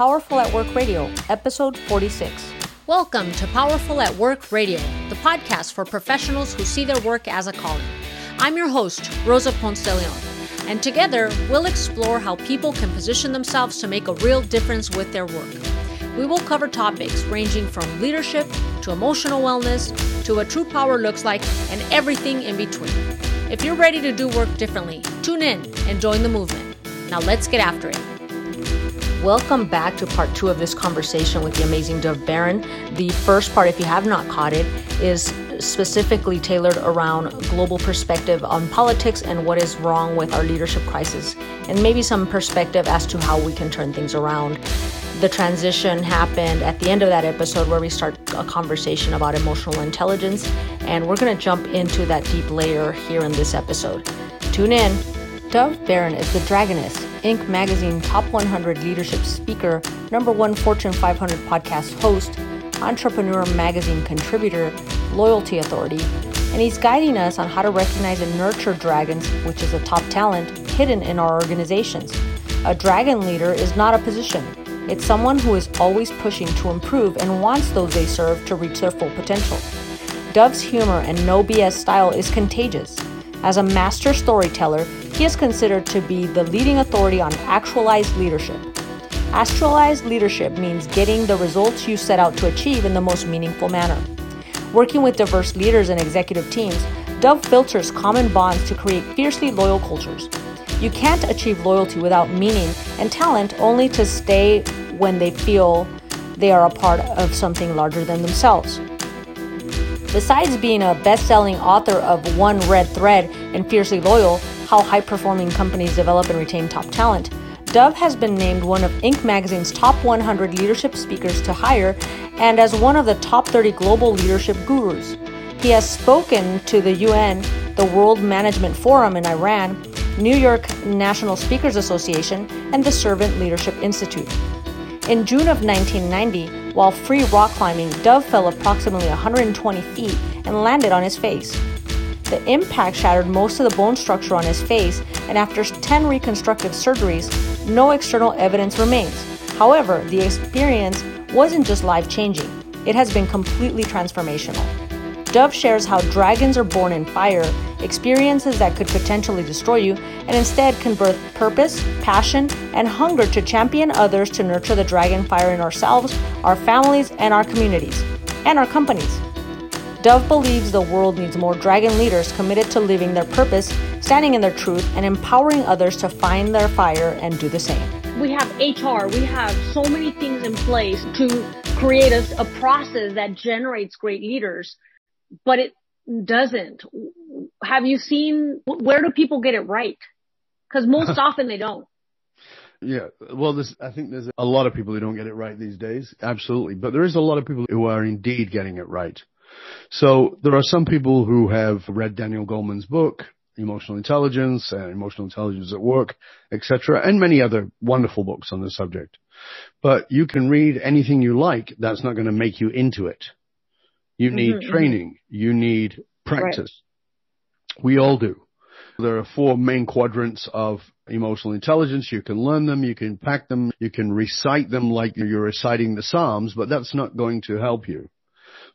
Powerful at Work Radio, episode 46. Welcome to Powerful at Work Radio, the podcast for professionals who see their work as a calling. I'm your host, Rosa Ponce de Leon, and together we'll explore how people can position themselves to make a real difference with their work. We will cover topics ranging from leadership to emotional wellness to what true power looks like and everything in between. If you're ready to do work differently, tune in and join the movement. Now let's get after it. Welcome back to part two of this conversation with the amazing Dov Baron. The first part, if you have not caught it, is specifically tailored around global perspective on politics and what is wrong with our leadership crisis, and maybe some perspective as to how we can turn things around. The transition happened at the end of that episode where we start a conversation about emotional intelligence, and we're going to jump into that deep layer here in this episode. Tune in. Dov Baron is the Dragonist, Inc. magazine top 100 leadership speaker, number one Fortune 500 podcast host, entrepreneur magazine contributor, loyalty authority, and he's guiding us on how to recognize and nurture dragons, which is a top talent hidden in our organizations. A dragon leader is not a position. It's someone who is always pushing to improve and wants those they serve to reach their full potential. Dov's humor and no BS style is contagious. As a master storyteller, he is considered to be the leading authority on actualized leadership. Actualized leadership means getting the results you set out to achieve in the most meaningful manner. Working with diverse leaders and executive teams, Dov filters common bonds to create fiercely loyal cultures. You can't achieve loyalty without meaning and talent only to stay when they feel they are a part of something larger than themselves. Besides being a best selling author of One Red Thread and Fiercely Loyal How High Performing Companies Develop and Retain Top Talent, Dov has been named one of Inc. magazine's top 100 leadership speakers to hire and as one of the top 30 global leadership gurus. He has spoken to the UN, the World Management Forum in Iran, New York National Speakers Association, and the Servant Leadership Institute. In June of 1990, while free rock climbing, Dov fell approximately 120 feet and landed on his face. The impact shattered most of the bone structure on his face, and after 10 reconstructive surgeries, no external evidence remains. However, the experience wasn't just life changing, it has been completely transformational. Dov shares how dragons are born in fire, experiences that could potentially destroy you, and instead can birth purpose, passion, and hunger to champion others to nurture the dragon fire in ourselves, our families, and our communities, and our companies. Dov believes the world needs more dragon leaders committed to living their purpose, standing in their truth, and empowering others to find their fire and do the same. We have HR, we have so many things in place to create a, a process that generates great leaders but it doesn't. Have you seen where do people get it right? Because most often they don't. Yeah, well, there's, I think there's a lot of people who don't get it right these days. Absolutely. But there is a lot of people who are indeed getting it right. So there are some people who have read Daniel Goleman's book, Emotional Intelligence and Emotional Intelligence at Work, etc., and many other wonderful books on the subject. But you can read anything you like. That's not going to make you into it. You need mm-hmm, training. You need practice. Right. We all do. There are four main quadrants of emotional intelligence. You can learn them, you can pack them, you can recite them like you're reciting the Psalms, but that's not going to help you.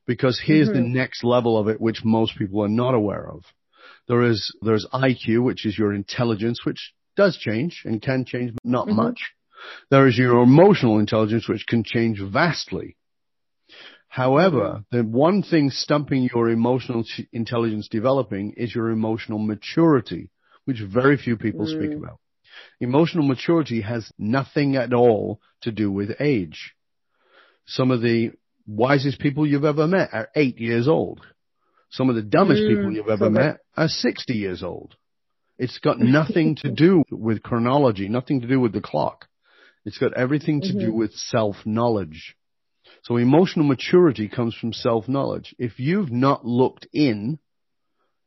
Because here's mm-hmm. the next level of it, which most people are not aware of. There is, there's IQ, which is your intelligence, which does change and can change, but not mm-hmm. much. There is your emotional intelligence, which can change vastly. However, the one thing stumping your emotional intelligence developing is your emotional maturity, which very few people mm. speak about. Emotional maturity has nothing at all to do with age. Some of the wisest people you've ever met are eight years old. Some of the dumbest mm. people you've ever met are 60 years old. It's got nothing to do with chronology, nothing to do with the clock. It's got everything to mm-hmm. do with self-knowledge. So emotional maturity comes from self-knowledge. If you've not looked in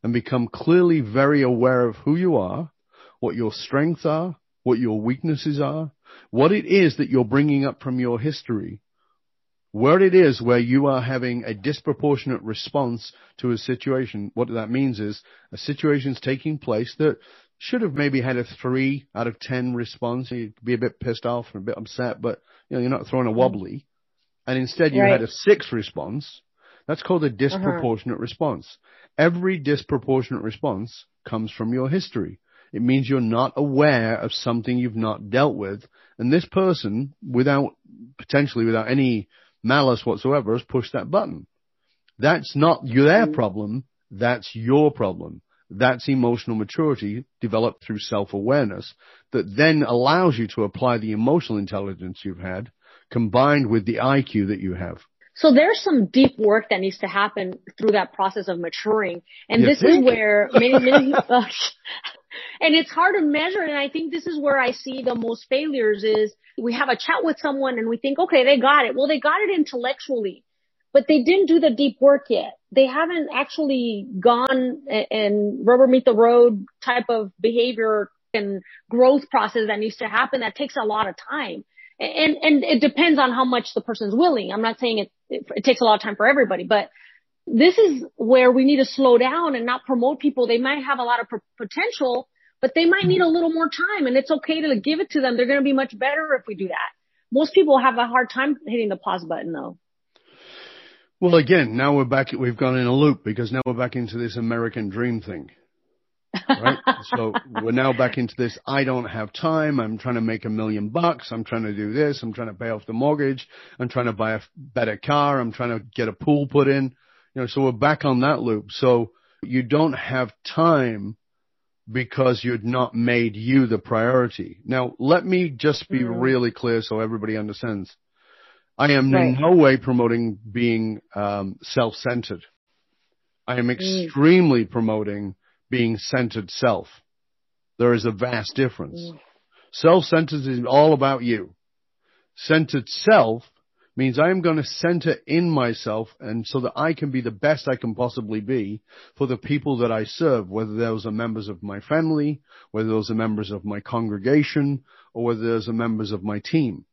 and become clearly very aware of who you are, what your strengths are, what your weaknesses are, what it is that you're bringing up from your history, where it is where you are having a disproportionate response to a situation, what that means is a situation is taking place that should have maybe had a three out of 10 response. You'd be a bit pissed off and a bit upset, but you know, you're not throwing a wobbly. And instead you right. had a six response. That's called a uh-huh. disproportionate uh-huh. response. Every disproportionate response comes from your history. It means you're not aware of something you've not dealt with. And this person, without, potentially without any malice whatsoever, has pushed that button. That's not their mm. problem. That's your problem. That's emotional maturity developed through self-awareness that then allows you to apply the emotional intelligence you've had combined with the IQ that you have. So there's some deep work that needs to happen through that process of maturing. And you this think? is where many, many, uh, and it's hard to measure. And I think this is where I see the most failures is we have a chat with someone and we think, okay, they got it. Well, they got it intellectually, but they didn't do the deep work yet. They haven't actually gone and rubber meet the road type of behavior and growth process that needs to happen that takes a lot of time. And, and it depends on how much the person's willing. I'm not saying it, it, it takes a lot of time for everybody, but this is where we need to slow down and not promote people. They might have a lot of potential, but they might need a little more time and it's okay to give it to them. They're going to be much better if we do that. Most people have a hard time hitting the pause button though. Well, again, now we're back, we've gone in a loop because now we're back into this American dream thing right? so we're now back into this. I don't have time. I'm trying to make a million bucks. I'm trying to do this. I'm trying to pay off the mortgage. I'm trying to buy a better car. I'm trying to get a pool put in. You know, so we're back on that loop. So you don't have time because you'd not made you the priority. Now, let me just be mm. really clear so everybody understands. I am right. in no way promoting being um, self-centered. I am mm. extremely mm. promoting being centered self. There is a vast difference. Mm. Self-centered is all about you. Centered self means I am going to center in myself and so that I can be the best I can possibly be for the people that I serve, whether those are members of my family, whether those are members of my congregation, or whether those are members of my team.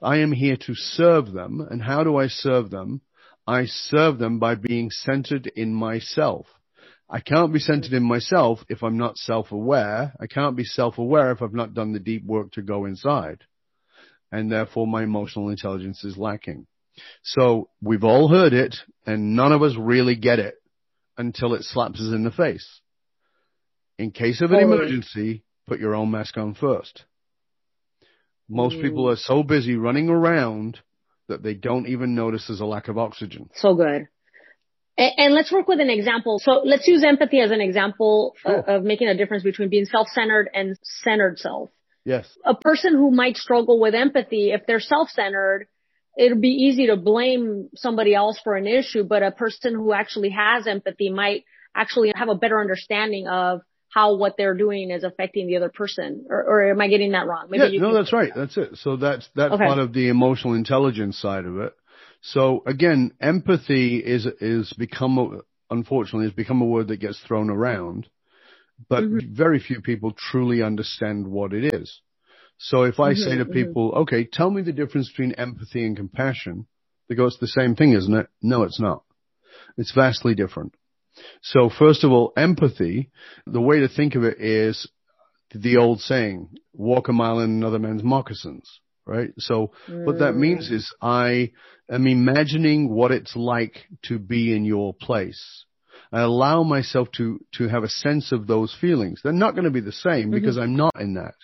I am here to serve them. And how do I serve them? I serve them by being centered in myself. I can't be centered in myself if I'm not self-aware. I can't be self-aware if I've not done the deep work to go inside. And therefore my emotional intelligence is lacking. So we've all heard it and none of us really get it until it slaps us in the face. In case of an emergency, put your own mask on first. Most mm. people are so busy running around that they don't even notice there's a lack of oxygen. So good. And, let's work with an example. So let's use empathy as an example sure. of, making a difference between being self-centered and centered self. Yes. A person who might struggle with empathy, if they're self-centered, it'll be easy to blame somebody else for an issue, but a person who actually has empathy might actually have a better understanding of how what they're doing is affecting the other person. Or, or am I getting that wrong? Maybe yeah, no, that's right. That's it. So that's, that's okay. part of the emotional intelligence side of it. So again, empathy is is become unfortunately has become a word that gets thrown around, but mm-hmm. very few people truly understand what it is. So if I mm-hmm, say to mm-hmm. people, mm-hmm. okay, tell me the difference between empathy and compassion, they go, it's the same thing, isn't it? No, it's not. It's vastly different. So first of all, empathy, the way to think of it is the old saying, walk a mile in another man's moccasins right? So mm. what that means mm. is I am imagining what it's like to be in your place. I allow myself to, to have a sense of those feelings. They're not going to be the same mm-hmm. because I'm not in that.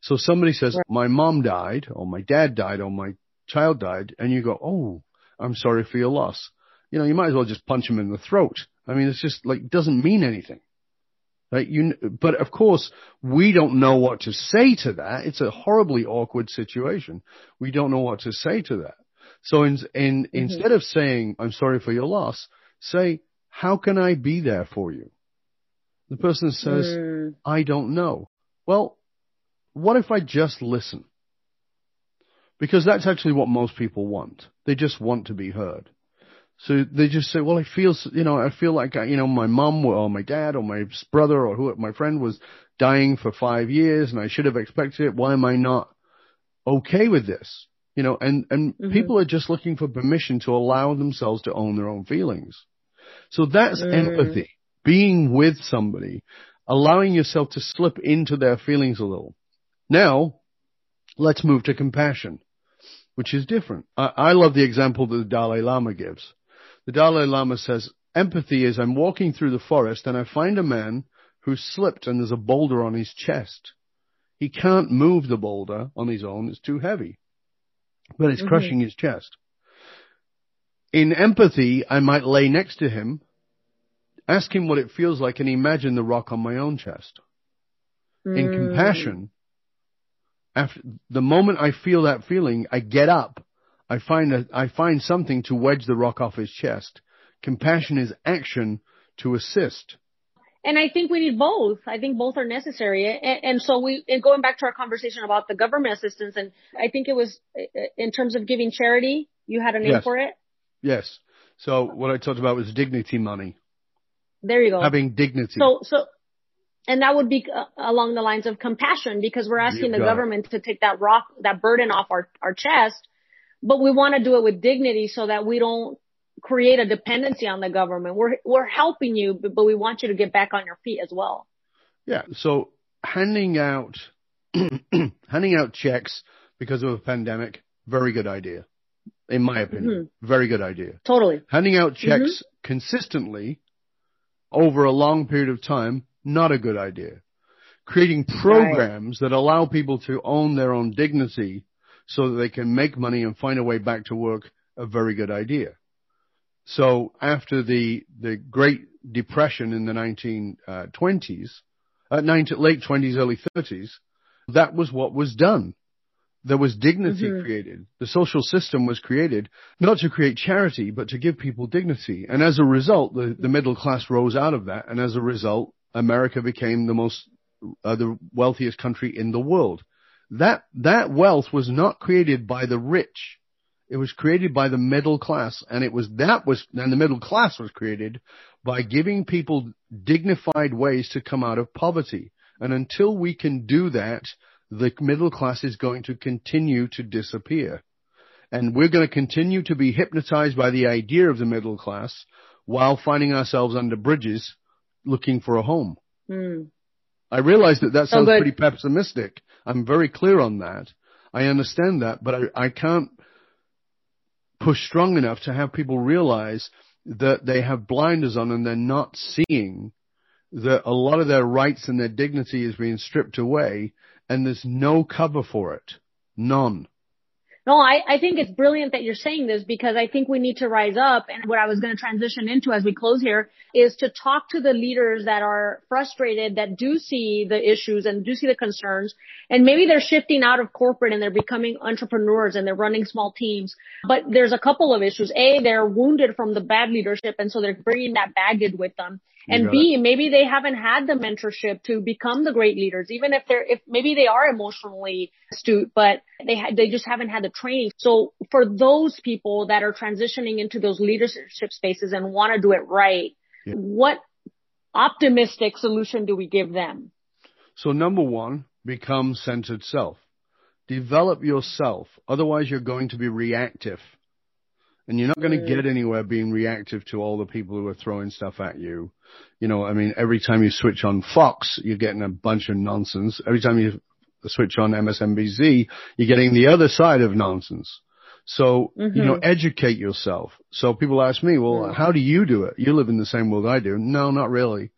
So somebody says, right. my mom died or my dad died or my child died and you go, oh, I'm sorry for your loss. You know, you might as well just punch him in the throat. I mean, it's just like, doesn't mean anything. Right? You, but of course, we don't know what to say to that. It's a horribly awkward situation. We don't know what to say to that. So in, in, mm-hmm. instead of saying, I'm sorry for your loss, say, how can I be there for you? The person says, mm. I don't know. Well, what if I just listen? Because that's actually what most people want. They just want to be heard. So they just say, well, I feel, you know, I feel like, you know, my mom or my dad or my brother or who, my friend was dying for five years and I should have expected it. Why am I not okay with this? You know, and, and mm-hmm. people are just looking for permission to allow themselves to own their own feelings. So that's mm. empathy, being with somebody, allowing yourself to slip into their feelings a little. Now, let's move to compassion, which is different. I, I love the example that the Dalai Lama gives. The Dalai Lama says, empathy is I'm walking through the forest and I find a man who slipped and there's a boulder on his chest. He can't move the boulder on his own. It's too heavy, but it's mm-hmm. crushing his chest. In empathy, I might lay next to him, ask him what it feels like and imagine the rock on my own chest. Mm. In compassion, after the moment I feel that feeling, I get up. I find a, I find something to wedge the rock off his chest. Compassion is action to assist. And I think we need both. I think both are necessary. And, and so we, and going back to our conversation about the government assistance, and I think it was in terms of giving charity, you had a name yes. for it? Yes. So what I talked about was dignity money. There you go. Having dignity. So, so, and that would be uh, along the lines of compassion because we're asking the government it. to take that rock, that burden off our, our chest, but we want to do it with dignity so that we don't create a dependency on the government. We're, we're helping you, but, but we want you to get back on your feet as well. Yeah. So handing out, handing out checks because of a pandemic, very good idea. In my opinion, mm-hmm. very good idea. Totally. Handing out checks mm-hmm. consistently over a long period of time, not a good idea. Creating programs right. that allow people to own their own dignity so that they can make money and find a way back to work, a very good idea. So after the, the Great Depression in the 1920s, uh, 19, late 20s, early 30s, that was what was done. There was dignity mm-hmm. created. The social system was created not to create charity, but to give people dignity. And as a result, the, the middle class rose out of that. And as a result, America became the most, uh, the wealthiest country in the world. That, that wealth was not created by the rich. It was created by the middle class and it was, that was, and the middle class was created by giving people dignified ways to come out of poverty. And until we can do that, the middle class is going to continue to disappear. And we're going to continue to be hypnotized by the idea of the middle class while finding ourselves under bridges looking for a home. Mm. I realize that that sounds pretty pessimistic. I'm very clear on that. I understand that, but I, I can't push strong enough to have people realize that they have blinders on and they're not seeing that a lot of their rights and their dignity is being stripped away and there's no cover for it. None. No, I, I think it's brilliant that you're saying this because I think we need to rise up. And what I was going to transition into as we close here is to talk to the leaders that are frustrated, that do see the issues and do see the concerns. And maybe they're shifting out of corporate and they're becoming entrepreneurs and they're running small teams. But there's a couple of issues. A, they're wounded from the bad leadership. And so they're bringing that baggage with them. And B, maybe they haven't had the mentorship to become the great leaders, even if they're, if maybe they are emotionally astute, but they ha- they just haven't had the training. So for those people that are transitioning into those leadership spaces and want to do it right, yeah. what optimistic solution do we give them? So number one, become centered self. Develop yourself. Otherwise you're going to be reactive. And you're not going to get anywhere being reactive to all the people who are throwing stuff at you. You know, I mean, every time you switch on Fox, you're getting a bunch of nonsense. Every time you switch on MSNBC, you're getting the other side of nonsense. So, mm-hmm. you know, mm-hmm. educate yourself. So people ask me, well, mm. how do you do it? You live in the same world I do. No, not really.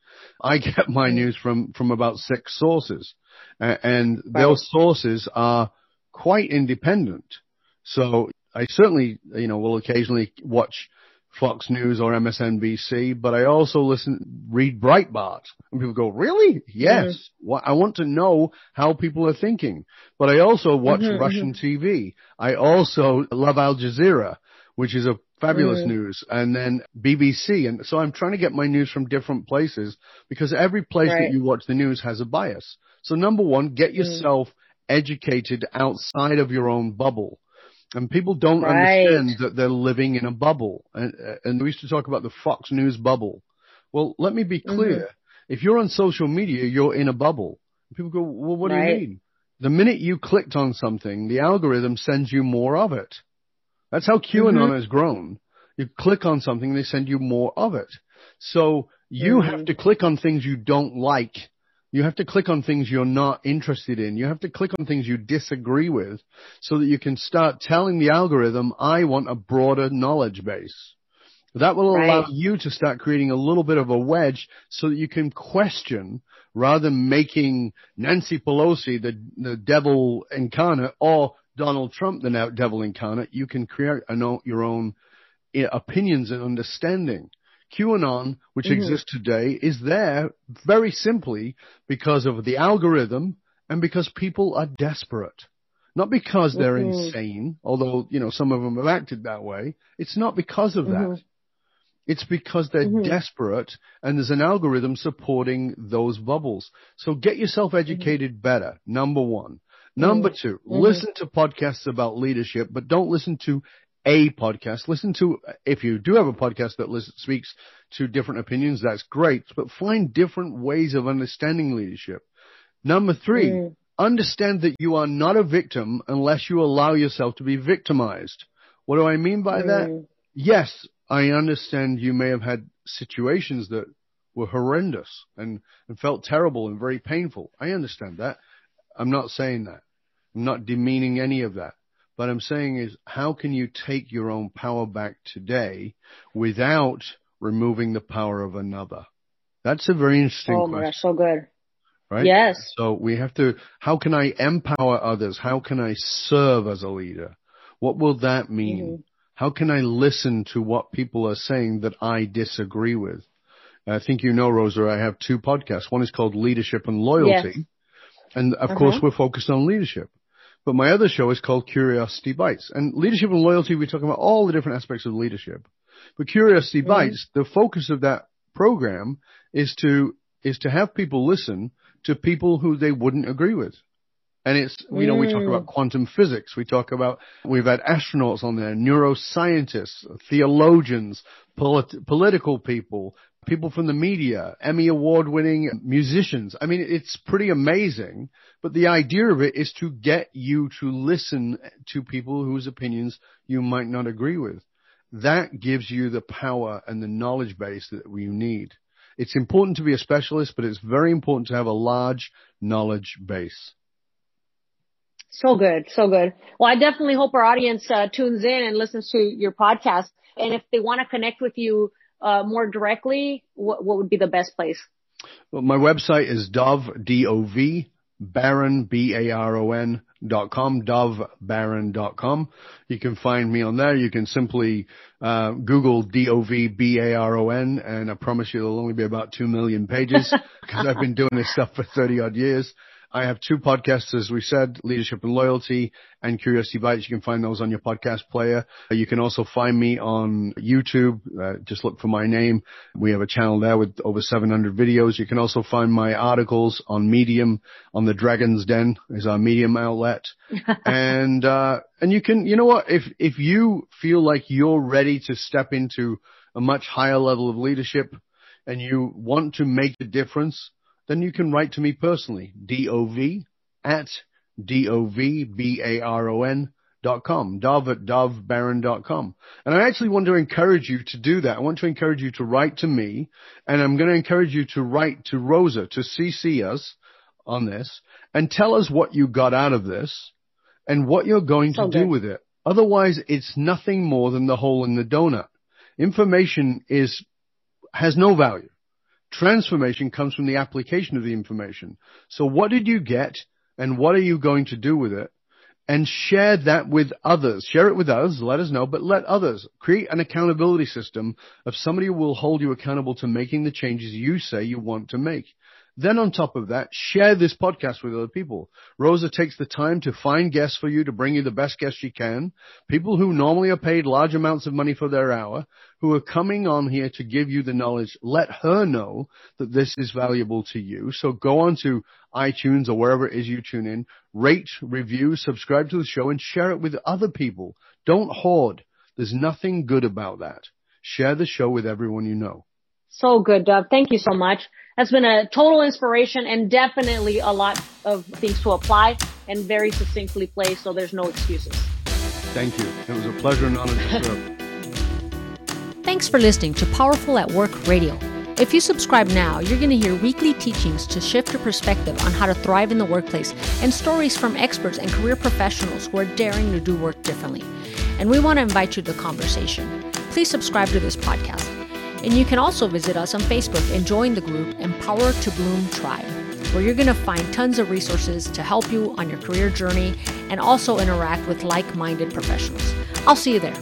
I get my news from, from about six sources and right. those sources are quite independent. So I certainly, you know, will occasionally watch Fox News or MSNBC, but I also listen, read Breitbart. And people go, really? Yes. Mm-hmm. I want to know how people are thinking. But I also watch mm-hmm, Russian mm-hmm. TV. I also love Al Jazeera, which is a fabulous mm. news, and then BBC. And so I'm trying to get my news from different places because every place right. that you watch the news has a bias. So number one, get mm. yourself educated outside of your own bubble. And people don't right. understand that they're living in a bubble. And, and we used to talk about the Fox News bubble. Well, let me be mm-hmm. clear. Mm-hmm. If you're on social media, you're in a bubble. People go, well, what right. do you mean? The minute you clicked on something, the algorithm sends you more of it. That's how QAnon mm-hmm. has grown. You click on something, they send you more of it. So you mm-hmm. have to click on things you don't like You have to click on things you're not interested in. You have to click on things you disagree with so that you can start telling the algorithm, I want a broader knowledge base. That will allow right. you to start creating a little bit of a wedge so that you can question rather than making Nancy Pelosi the, the devil incarnate or Donald Trump the devil incarnate. You can create your own eh, opinions and understanding. QAnon, which mm-hmm. exists today, is there very simply because of the algorithm and because people are desperate. Not because they're mm-hmm. insane, although, you know, some of them have acted that way. It's not because of mm-hmm. that. It's because they're mm-hmm. desperate and there's an algorithm supporting those bubbles. So get yourself mm-hmm. educated better, number one. Number mm-hmm. 2 listen to podcasts about leadership, but don't listen to a podcast. Listen to, if you do have a podcast that speaks to different opinions, that's great, but find different ways of understanding leadership. Number three, mm. understand that you are not a victim unless you allow yourself to be victimized. What do I mean by mm. that? Yes, I understand you may have had situations that were horrendous and, and felt terrible and very painful. I understand that. I'm not saying that. I'm not demeaning any of that. But I'm saying is how can you take your own power back today without removing the power of another? That's a very interesting oh question. so good. Right? Yes. So we have to, how can I empower others? How can I serve as a leader? What will that mean? Mm-hmm. How can I listen to what people are saying that I disagree with? I think you know, Rosa, I have two podcasts. One is called Leadership and Loyalty. Yes. And of uh-huh. course, we're focused on leadership. But my other show is called Curiosity Bites. And leadership and loyalty, we talk about all the different aspects of leadership. But Curiosity mm-hmm. Bites, the focus of that program is to, is to have people listen to people who they wouldn't agree with. And it's, you know, we talk about mm. quantum physics. We talk about, we've had astronauts on there, neuroscientists, theologians, polit- political people, people from the media, Emmy award winning musicians. I mean, it's pretty amazing. But the idea of it is to get you to listen to people whose opinions you might not agree with. That gives you the power and the knowledge base that you need. It's important to be a specialist, but it's very important to have a large knowledge base. So good, so good. Well, I definitely hope our audience uh, tunes in and listens to your podcast. And if they want to connect with you uh, more directly, what, what would be the best place? Well, my website is Dov, D-O-V, Baron, B-A-R-O-N dot com, dovbaron dot com. You can find me on there. You can simply, uh, Google D-O-V-B-A-R-O-N and I promise you there'll only be about two million pages because I've been doing this stuff for 30 odd years. I have two podcasts, as we said, Leadership and Loyalty and Curiosity Bites. You can find those on your podcast player. You can also find me on YouTube. Uh, just look for my name. We have a channel there with over 700 videos. You can also find my articles on Medium, on the Dragon's Den is our Medium outlet. and, uh, and you can, you know what? If, if you feel like you're ready to step into a much higher level of leadership and you want to make a difference, then you can write to me personally, dov at D-O-V-B-A-R-O-N dot com, dov at dovbaron dot com. And I actually want to encourage you to do that. I want to encourage you to write to me, and I'm going to encourage you to write to Rosa to CC us on this and tell us what you got out of this and what you're going to do with it. Otherwise, it's nothing more than the hole in the donut. Information is, has no value. Transformation comes from the application of the information. So what did you get and what are you going to do with it? And share that with others. Share it with us, let us know, but let others. Create an accountability system of somebody who will hold you accountable to making the changes you say you want to make. Then on top of that, share this podcast with other people. Rosa takes the time to find guests for you to bring you the best guests she can. People who normally are paid large amounts of money for their hour, who are coming on here to give you the knowledge. Let her know that this is valuable to you. So go on to iTunes or wherever it is you tune in, rate, review, subscribe to the show and share it with other people. Don't hoard. There's nothing good about that. Share the show with everyone you know. So good, Dov. Thank you so much. That's been a total inspiration and definitely a lot of things to apply and very succinctly placed, so there's no excuses. Thank you. It was a pleasure and honor to serve. Thanks for listening to Powerful at Work Radio. If you subscribe now, you're going to hear weekly teachings to shift your perspective on how to thrive in the workplace and stories from experts and career professionals who are daring to do work differently. And we want to invite you to the conversation. Please subscribe to this podcast. And you can also visit us on Facebook and join the group Empower to Bloom Tribe, where you're going to find tons of resources to help you on your career journey and also interact with like minded professionals. I'll see you there.